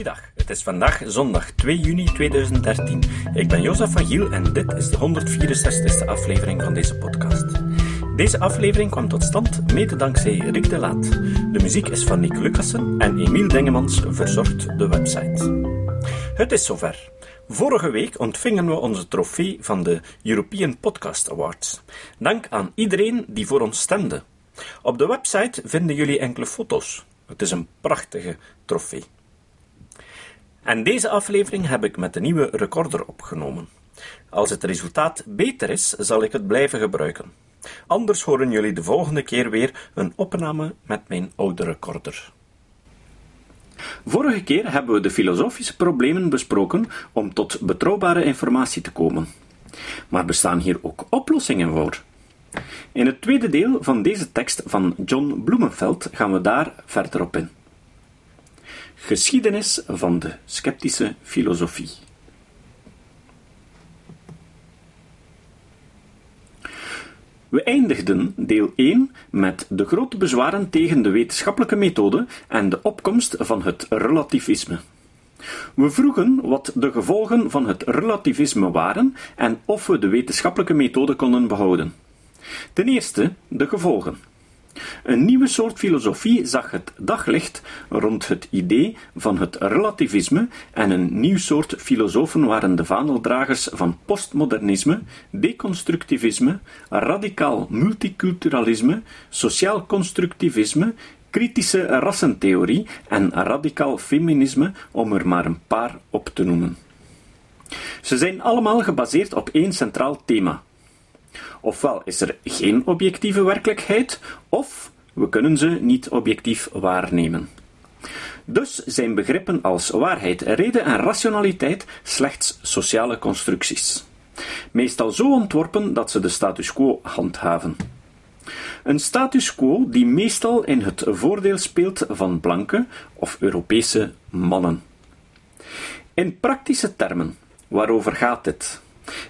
Goeiedag, het is vandaag zondag 2 juni 2013. Ik ben Jozef van Giel en dit is de 164ste aflevering van deze podcast. Deze aflevering kwam tot stand mede dankzij Rick de Laat. De muziek is van Nick Lucassen en Emiel Dengemans verzorgt de website. Het is zover. Vorige week ontvingen we onze trofee van de European Podcast Awards. Dank aan iedereen die voor ons stemde. Op de website vinden jullie enkele foto's. Het is een prachtige trofee. En deze aflevering heb ik met de nieuwe recorder opgenomen. Als het resultaat beter is, zal ik het blijven gebruiken. Anders horen jullie de volgende keer weer een opname met mijn oude recorder. Vorige keer hebben we de filosofische problemen besproken om tot betrouwbare informatie te komen. Maar bestaan hier ook oplossingen voor? In het tweede deel van deze tekst van John Bloemenveld gaan we daar verder op in. Geschiedenis van de sceptische filosofie. We eindigden deel 1 met de grote bezwaren tegen de wetenschappelijke methode en de opkomst van het relativisme. We vroegen wat de gevolgen van het relativisme waren en of we de wetenschappelijke methode konden behouden. Ten eerste de gevolgen. Een nieuwe soort filosofie zag het daglicht rond het idee van het relativisme en een nieuw soort filosofen waren de vaandeldragers van postmodernisme, deconstructivisme, radicaal multiculturalisme, sociaal constructivisme, kritische rassentheorie en radicaal feminisme, om er maar een paar op te noemen. Ze zijn allemaal gebaseerd op één centraal thema: Ofwel is er geen objectieve werkelijkheid, of we kunnen ze niet objectief waarnemen. Dus zijn begrippen als waarheid, reden en rationaliteit slechts sociale constructies. Meestal zo ontworpen dat ze de status quo handhaven. Een status quo die meestal in het voordeel speelt van blanke of Europese mannen. In praktische termen, waarover gaat dit?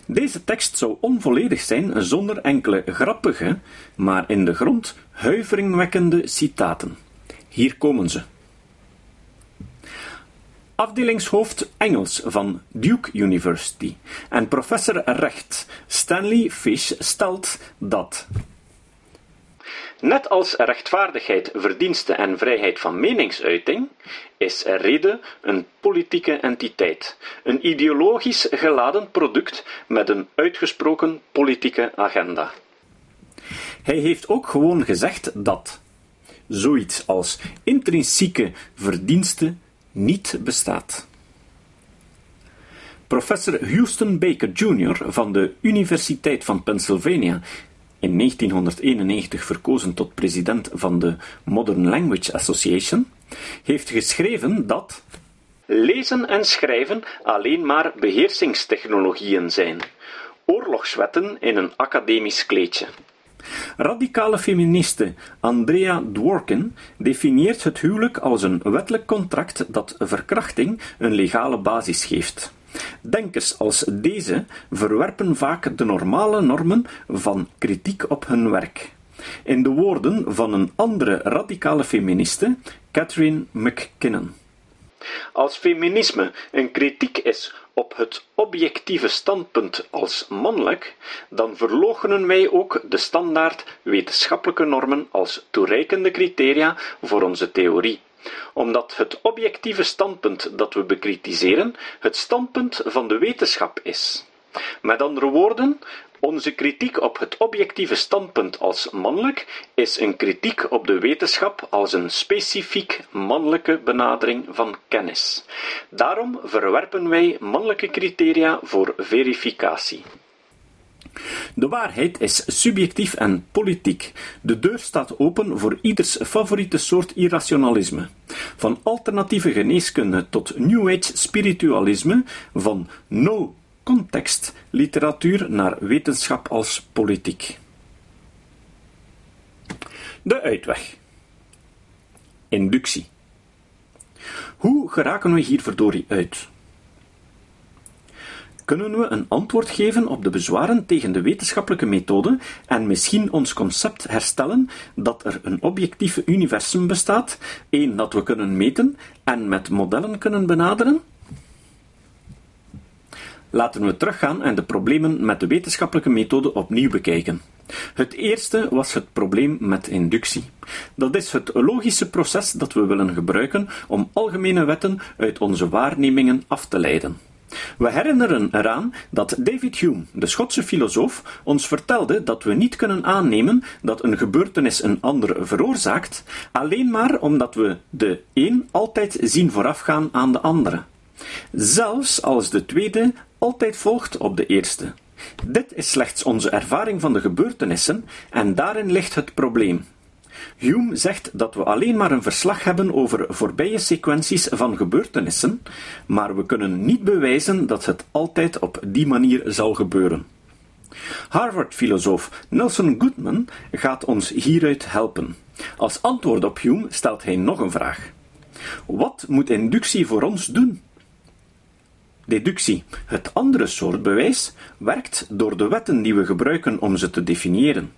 Deze tekst zou onvolledig zijn zonder enkele grappige, maar in de grond huiveringwekkende citaten. Hier komen ze. Afdelingshoofd Engels van Duke University en professor recht Stanley Fish stelt dat Net als rechtvaardigheid, verdienste en vrijheid van meningsuiting, is rede een politieke entiteit, een ideologisch geladen product met een uitgesproken politieke agenda. Hij heeft ook gewoon gezegd dat zoiets als intrinsieke verdienste niet bestaat. Professor Houston Baker Jr. van de Universiteit van Pennsylvania in 1991 verkozen tot president van de Modern Language Association, heeft geschreven dat lezen en schrijven alleen maar beheersingstechnologieën zijn, oorlogswetten in een academisch kleedje. Radicale feministe Andrea Dworkin definieert het huwelijk als een wettelijk contract dat verkrachting een legale basis geeft. Denkers als deze verwerpen vaak de normale normen van kritiek op hun werk. In de woorden van een andere radicale feministe, Catherine McKinnon. Als feminisme een kritiek is op het objectieve standpunt als mannelijk, dan verloochenen wij ook de standaard wetenschappelijke normen als toereikende criteria voor onze theorie omdat het objectieve standpunt dat we bekritiseren het standpunt van de wetenschap is. Met andere woorden, onze kritiek op het objectieve standpunt als mannelijk is een kritiek op de wetenschap als een specifiek mannelijke benadering van kennis. Daarom verwerpen wij mannelijke criteria voor verificatie. De waarheid is subjectief en politiek. De deur staat open voor ieders favoriete soort irrationalisme. Van alternatieve geneeskunde tot New Age spiritualisme, van no-context literatuur naar wetenschap als politiek. De uitweg. Inductie. Hoe geraken we hier verdorie uit? Kunnen we een antwoord geven op de bezwaren tegen de wetenschappelijke methode en misschien ons concept herstellen dat er een objectief universum bestaat, één dat we kunnen meten en met modellen kunnen benaderen? Laten we teruggaan en de problemen met de wetenschappelijke methode opnieuw bekijken. Het eerste was het probleem met inductie. Dat is het logische proces dat we willen gebruiken om algemene wetten uit onze waarnemingen af te leiden. We herinneren eraan dat David Hume, de Schotse filosoof, ons vertelde dat we niet kunnen aannemen dat een gebeurtenis een ander veroorzaakt, alleen maar omdat we de een altijd zien voorafgaan aan de andere. Zelfs als de tweede altijd volgt op de eerste. Dit is slechts onze ervaring van de gebeurtenissen en daarin ligt het probleem. Hume zegt dat we alleen maar een verslag hebben over voorbije sequenties van gebeurtenissen, maar we kunnen niet bewijzen dat het altijd op die manier zal gebeuren. Harvard-filosoof Nelson Goodman gaat ons hieruit helpen. Als antwoord op Hume stelt hij nog een vraag. Wat moet inductie voor ons doen? Deductie, het andere soort bewijs, werkt door de wetten die we gebruiken om ze te definiëren.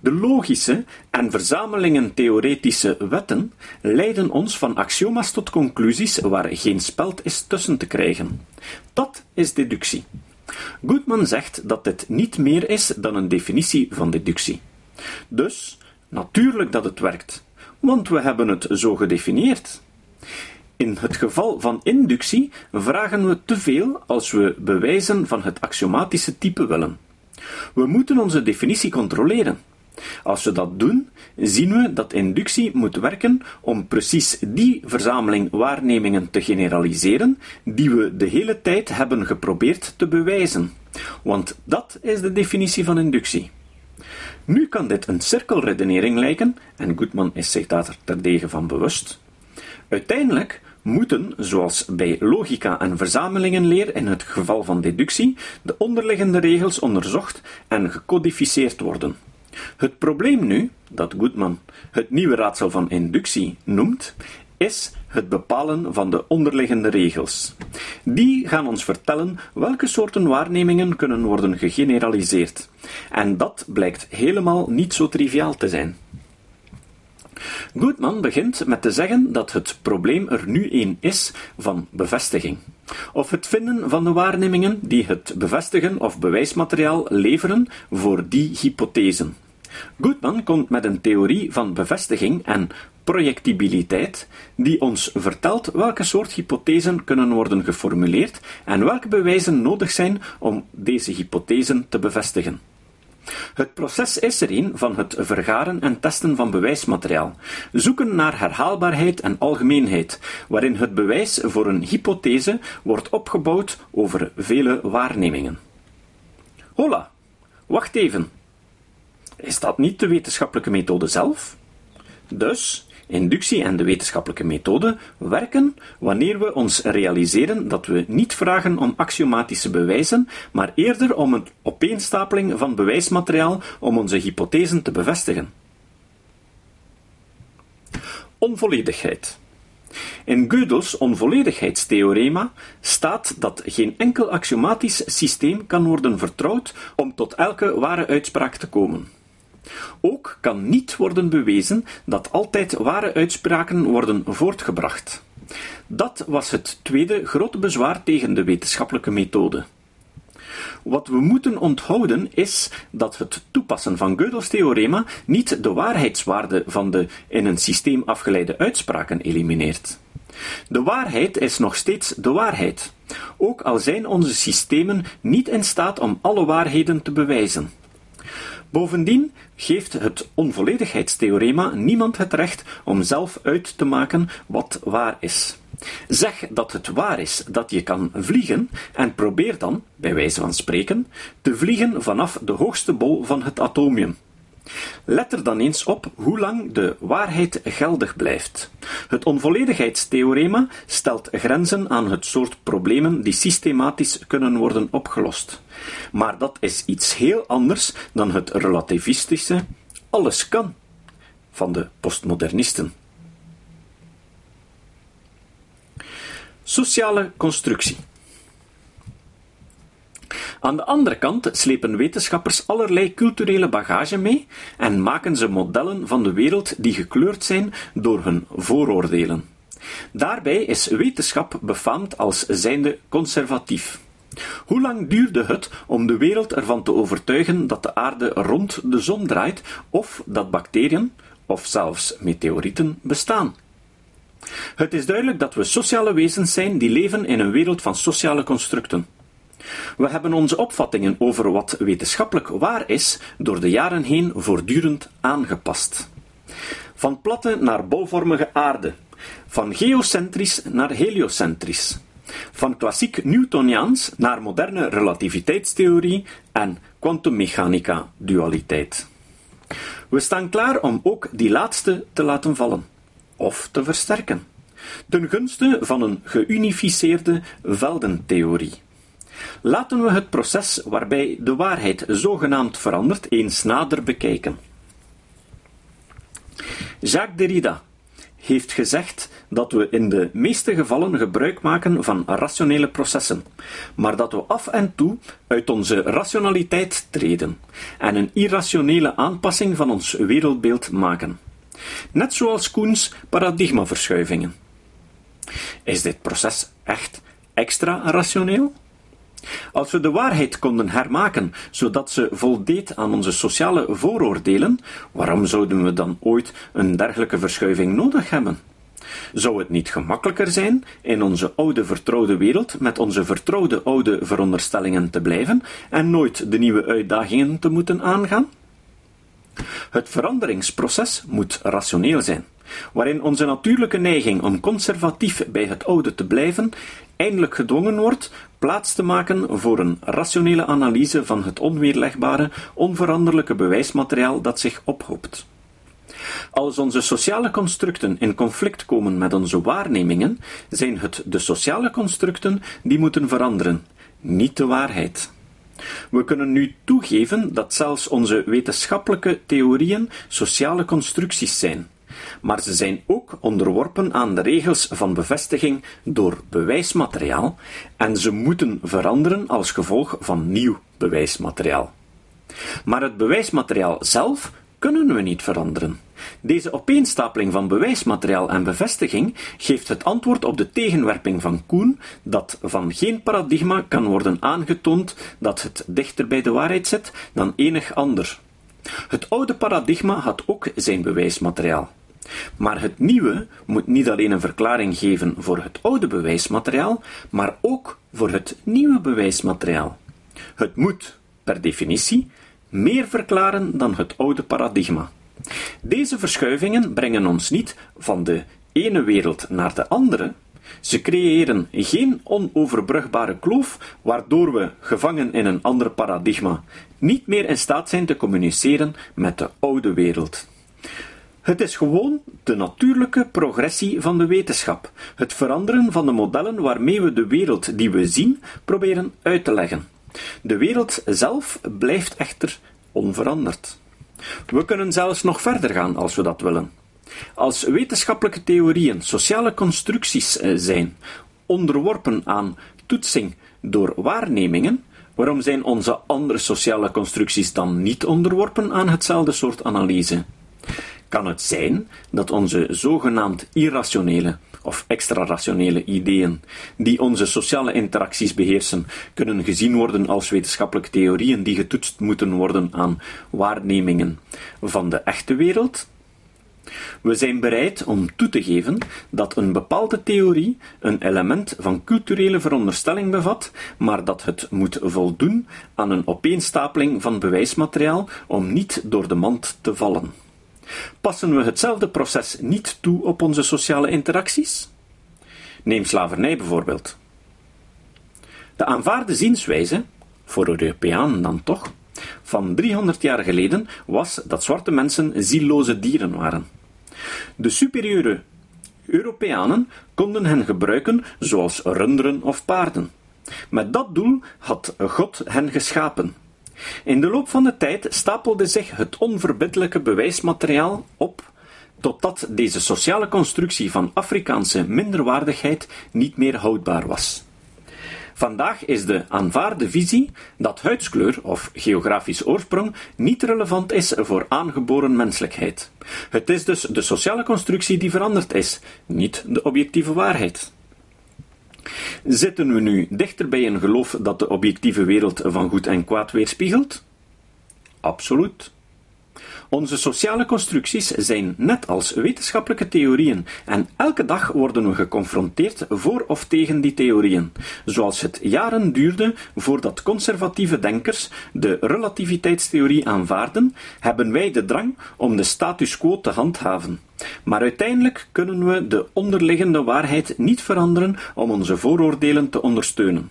De logische en verzamelingen theoretische wetten leiden ons van axioma's tot conclusies waar geen speld is tussen te krijgen. Dat is deductie. Goodman zegt dat dit niet meer is dan een definitie van deductie. Dus, natuurlijk dat het werkt, want we hebben het zo gedefinieerd. In het geval van inductie vragen we te veel als we bewijzen van het axiomatische type willen. We moeten onze definitie controleren. Als we dat doen, zien we dat inductie moet werken om precies die verzameling waarnemingen te generaliseren die we de hele tijd hebben geprobeerd te bewijzen. Want dat is de definitie van inductie. Nu kan dit een cirkelredenering lijken, en Goodman is zich daar terdege van bewust. Uiteindelijk moeten, zoals bij logica en verzamelingenleer in het geval van deductie, de onderliggende regels onderzocht en gecodificeerd worden. Het probleem nu, dat Goodman het nieuwe raadsel van inductie noemt, is het bepalen van de onderliggende regels. Die gaan ons vertellen welke soorten waarnemingen kunnen worden gegeneraliseerd. En dat blijkt helemaal niet zo triviaal te zijn. Goodman begint met te zeggen dat het probleem er nu een is van bevestiging. Of het vinden van de waarnemingen die het bevestigen of bewijsmateriaal leveren voor die hypothesen. Goodman komt met een theorie van bevestiging en projectibiliteit, die ons vertelt welke soort hypothesen kunnen worden geformuleerd en welke bewijzen nodig zijn om deze hypothesen te bevestigen. Het proces is er een van het vergaren en testen van bewijsmateriaal, zoeken naar herhaalbaarheid en algemeenheid, waarin het bewijs voor een hypothese wordt opgebouwd over vele waarnemingen. Hola, wacht even. Is dat niet de wetenschappelijke methode zelf? Dus, inductie en de wetenschappelijke methode werken wanneer we ons realiseren dat we niet vragen om axiomatische bewijzen, maar eerder om een opeenstapeling van bewijsmateriaal om onze hypothesen te bevestigen. Onvolledigheid. In Gödel's onvolledigheidstheorema staat dat geen enkel axiomatisch systeem kan worden vertrouwd om tot elke ware uitspraak te komen. Ook kan niet worden bewezen dat altijd ware uitspraken worden voortgebracht. Dat was het tweede grote bezwaar tegen de wetenschappelijke methode. Wat we moeten onthouden is dat het toepassen van Gödel's theorema niet de waarheidswaarde van de in een systeem afgeleide uitspraken elimineert. De waarheid is nog steeds de waarheid, ook al zijn onze systemen niet in staat om alle waarheden te bewijzen. Bovendien geeft het onvolledigheidstheorema niemand het recht om zelf uit te maken wat waar is. Zeg dat het waar is dat je kan vliegen en probeer dan, bij wijze van spreken, te vliegen vanaf de hoogste bol van het atomium. Let er dan eens op hoe lang de waarheid geldig blijft. Het onvolledigheidstheorema stelt grenzen aan het soort problemen die systematisch kunnen worden opgelost. Maar dat is iets heel anders dan het relativistische alles kan van de postmodernisten. Sociale constructie. Aan de andere kant slepen wetenschappers allerlei culturele bagage mee en maken ze modellen van de wereld die gekleurd zijn door hun vooroordelen. Daarbij is wetenschap befaamd als zijnde conservatief. Hoe lang duurde het om de wereld ervan te overtuigen dat de aarde rond de zon draait of dat bacteriën, of zelfs meteorieten, bestaan? Het is duidelijk dat we sociale wezens zijn die leven in een wereld van sociale constructen. We hebben onze opvattingen over wat wetenschappelijk waar is door de jaren heen voortdurend aangepast. Van platte naar bolvormige aarde, van geocentrisch naar heliocentrisch, van klassiek Newtoniaans naar moderne relativiteitstheorie en kwantummechanica-dualiteit. We staan klaar om ook die laatste te laten vallen, of te versterken, ten gunste van een geunificeerde veldentheorie. Laten we het proces waarbij de waarheid zogenaamd verandert eens nader bekijken. Jacques Derrida heeft gezegd dat we in de meeste gevallen gebruik maken van rationele processen, maar dat we af en toe uit onze rationaliteit treden en een irrationele aanpassing van ons wereldbeeld maken. Net zoals Koens paradigmaverschuivingen. Is dit proces echt extra rationeel? Als we de waarheid konden hermaken, zodat ze voldeed aan onze sociale vooroordelen, waarom zouden we dan ooit een dergelijke verschuiving nodig hebben? Zou het niet gemakkelijker zijn in onze oude vertrouwde wereld met onze vertrouwde oude veronderstellingen te blijven en nooit de nieuwe uitdagingen te moeten aangaan? Het veranderingsproces moet rationeel zijn, waarin onze natuurlijke neiging om conservatief bij het oude te blijven eindelijk gedwongen wordt plaats te maken voor een rationele analyse van het onweerlegbare, onveranderlijke bewijsmateriaal dat zich ophoopt. Als onze sociale constructen in conflict komen met onze waarnemingen, zijn het de sociale constructen die moeten veranderen, niet de waarheid. We kunnen nu toegeven dat zelfs onze wetenschappelijke theorieën sociale constructies zijn, maar ze zijn ook onderworpen aan de regels van bevestiging door bewijsmateriaal en ze moeten veranderen als gevolg van nieuw bewijsmateriaal. Maar het bewijsmateriaal zelf kunnen we niet veranderen. Deze opeenstapeling van bewijsmateriaal en bevestiging geeft het antwoord op de tegenwerping van Koen dat van geen paradigma kan worden aangetoond dat het dichter bij de waarheid zit dan enig ander. Het oude paradigma had ook zijn bewijsmateriaal. Maar het nieuwe moet niet alleen een verklaring geven voor het oude bewijsmateriaal, maar ook voor het nieuwe bewijsmateriaal. Het moet, per definitie, meer verklaren dan het oude paradigma. Deze verschuivingen brengen ons niet van de ene wereld naar de andere. Ze creëren geen onoverbrugbare kloof, waardoor we, gevangen in een ander paradigma, niet meer in staat zijn te communiceren met de oude wereld. Het is gewoon de natuurlijke progressie van de wetenschap, het veranderen van de modellen waarmee we de wereld die we zien proberen uit te leggen. De wereld zelf blijft echter onveranderd. We kunnen zelfs nog verder gaan als we dat willen. Als wetenschappelijke theorieën sociale constructies eh, zijn, onderworpen aan toetsing door waarnemingen, waarom zijn onze andere sociale constructies dan niet onderworpen aan hetzelfde soort analyse? Kan het zijn dat onze zogenaamd irrationele of extra-rationele ideeën die onze sociale interacties beheersen, kunnen gezien worden als wetenschappelijke theorieën die getoetst moeten worden aan waarnemingen van de echte wereld? We zijn bereid om toe te geven dat een bepaalde theorie een element van culturele veronderstelling bevat, maar dat het moet voldoen aan een opeenstapeling van bewijsmateriaal om niet door de mand te vallen. Passen we hetzelfde proces niet toe op onze sociale interacties? Neem slavernij bijvoorbeeld. De aanvaarde zienswijze, voor Europeanen dan toch, van 300 jaar geleden was dat zwarte mensen zieloze dieren waren. De superieure Europeanen konden hen gebruiken zoals runderen of paarden. Met dat doel had God hen geschapen. In de loop van de tijd stapelde zich het onverbiddelijke bewijsmateriaal op totdat deze sociale constructie van Afrikaanse minderwaardigheid niet meer houdbaar was. Vandaag is de aanvaarde visie dat huidskleur of geografisch oorsprong niet relevant is voor aangeboren menselijkheid. Het is dus de sociale constructie die veranderd is, niet de objectieve waarheid. Zitten we nu dichter bij een geloof dat de objectieve wereld van goed en kwaad weerspiegelt? Absoluut. Onze sociale constructies zijn net als wetenschappelijke theorieën en elke dag worden we geconfronteerd voor of tegen die theorieën, zoals het jaren duurde voordat conservatieve denkers de relativiteitstheorie aanvaarden, hebben wij de drang om de status quo te handhaven. Maar uiteindelijk kunnen we de onderliggende waarheid niet veranderen om onze vooroordelen te ondersteunen.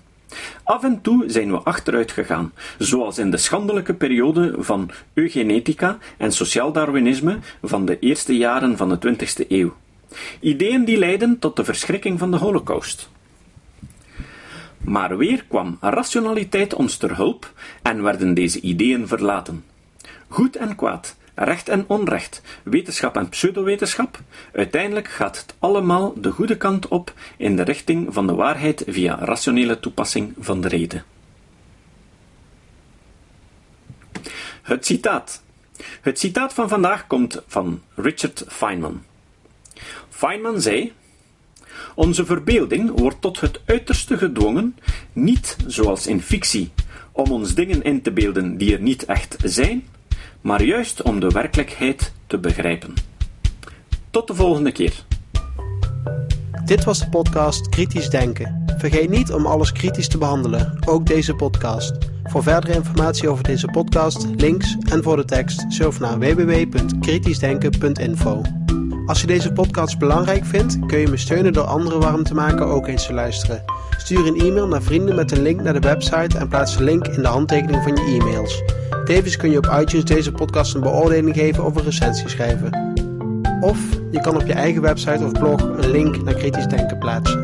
Af en toe zijn we achteruit gegaan, zoals in de schandelijke periode van eugenetica en sociaal darwinisme van de eerste jaren van de 20e eeuw. Ideeën die leidden tot de verschrikking van de Holocaust. Maar weer kwam rationaliteit ons ter hulp en werden deze ideeën verlaten. Goed en kwaad, recht en onrecht, wetenschap en pseudowetenschap, uiteindelijk gaat het allemaal de goede kant op in de richting van de waarheid via rationele toepassing van de reden. Het citaat. Het citaat van vandaag komt van Richard Feynman. Feynman zei: Onze verbeelding wordt tot het uiterste gedwongen, niet zoals in fictie, om ons dingen in te beelden die er niet echt zijn, maar juist om de werkelijkheid te begrijpen. Tot de volgende keer. Dit was de podcast Kritisch Denken. Vergeet niet om alles kritisch te behandelen, ook deze podcast. Voor verdere informatie over deze podcast, links en voor de tekst, surf naar www.kritischdenken.info. Als je deze podcast belangrijk vindt, kun je me steunen door anderen warm te maken ook eens te luisteren. Stuur een e-mail naar vrienden met een link naar de website en plaats de link in de handtekening van je e-mails. Tevens kun je op iTunes deze podcast een beoordeling geven of een recensie schrijven. Of je kan op je eigen website of blog een link naar kritisch denken plaatsen.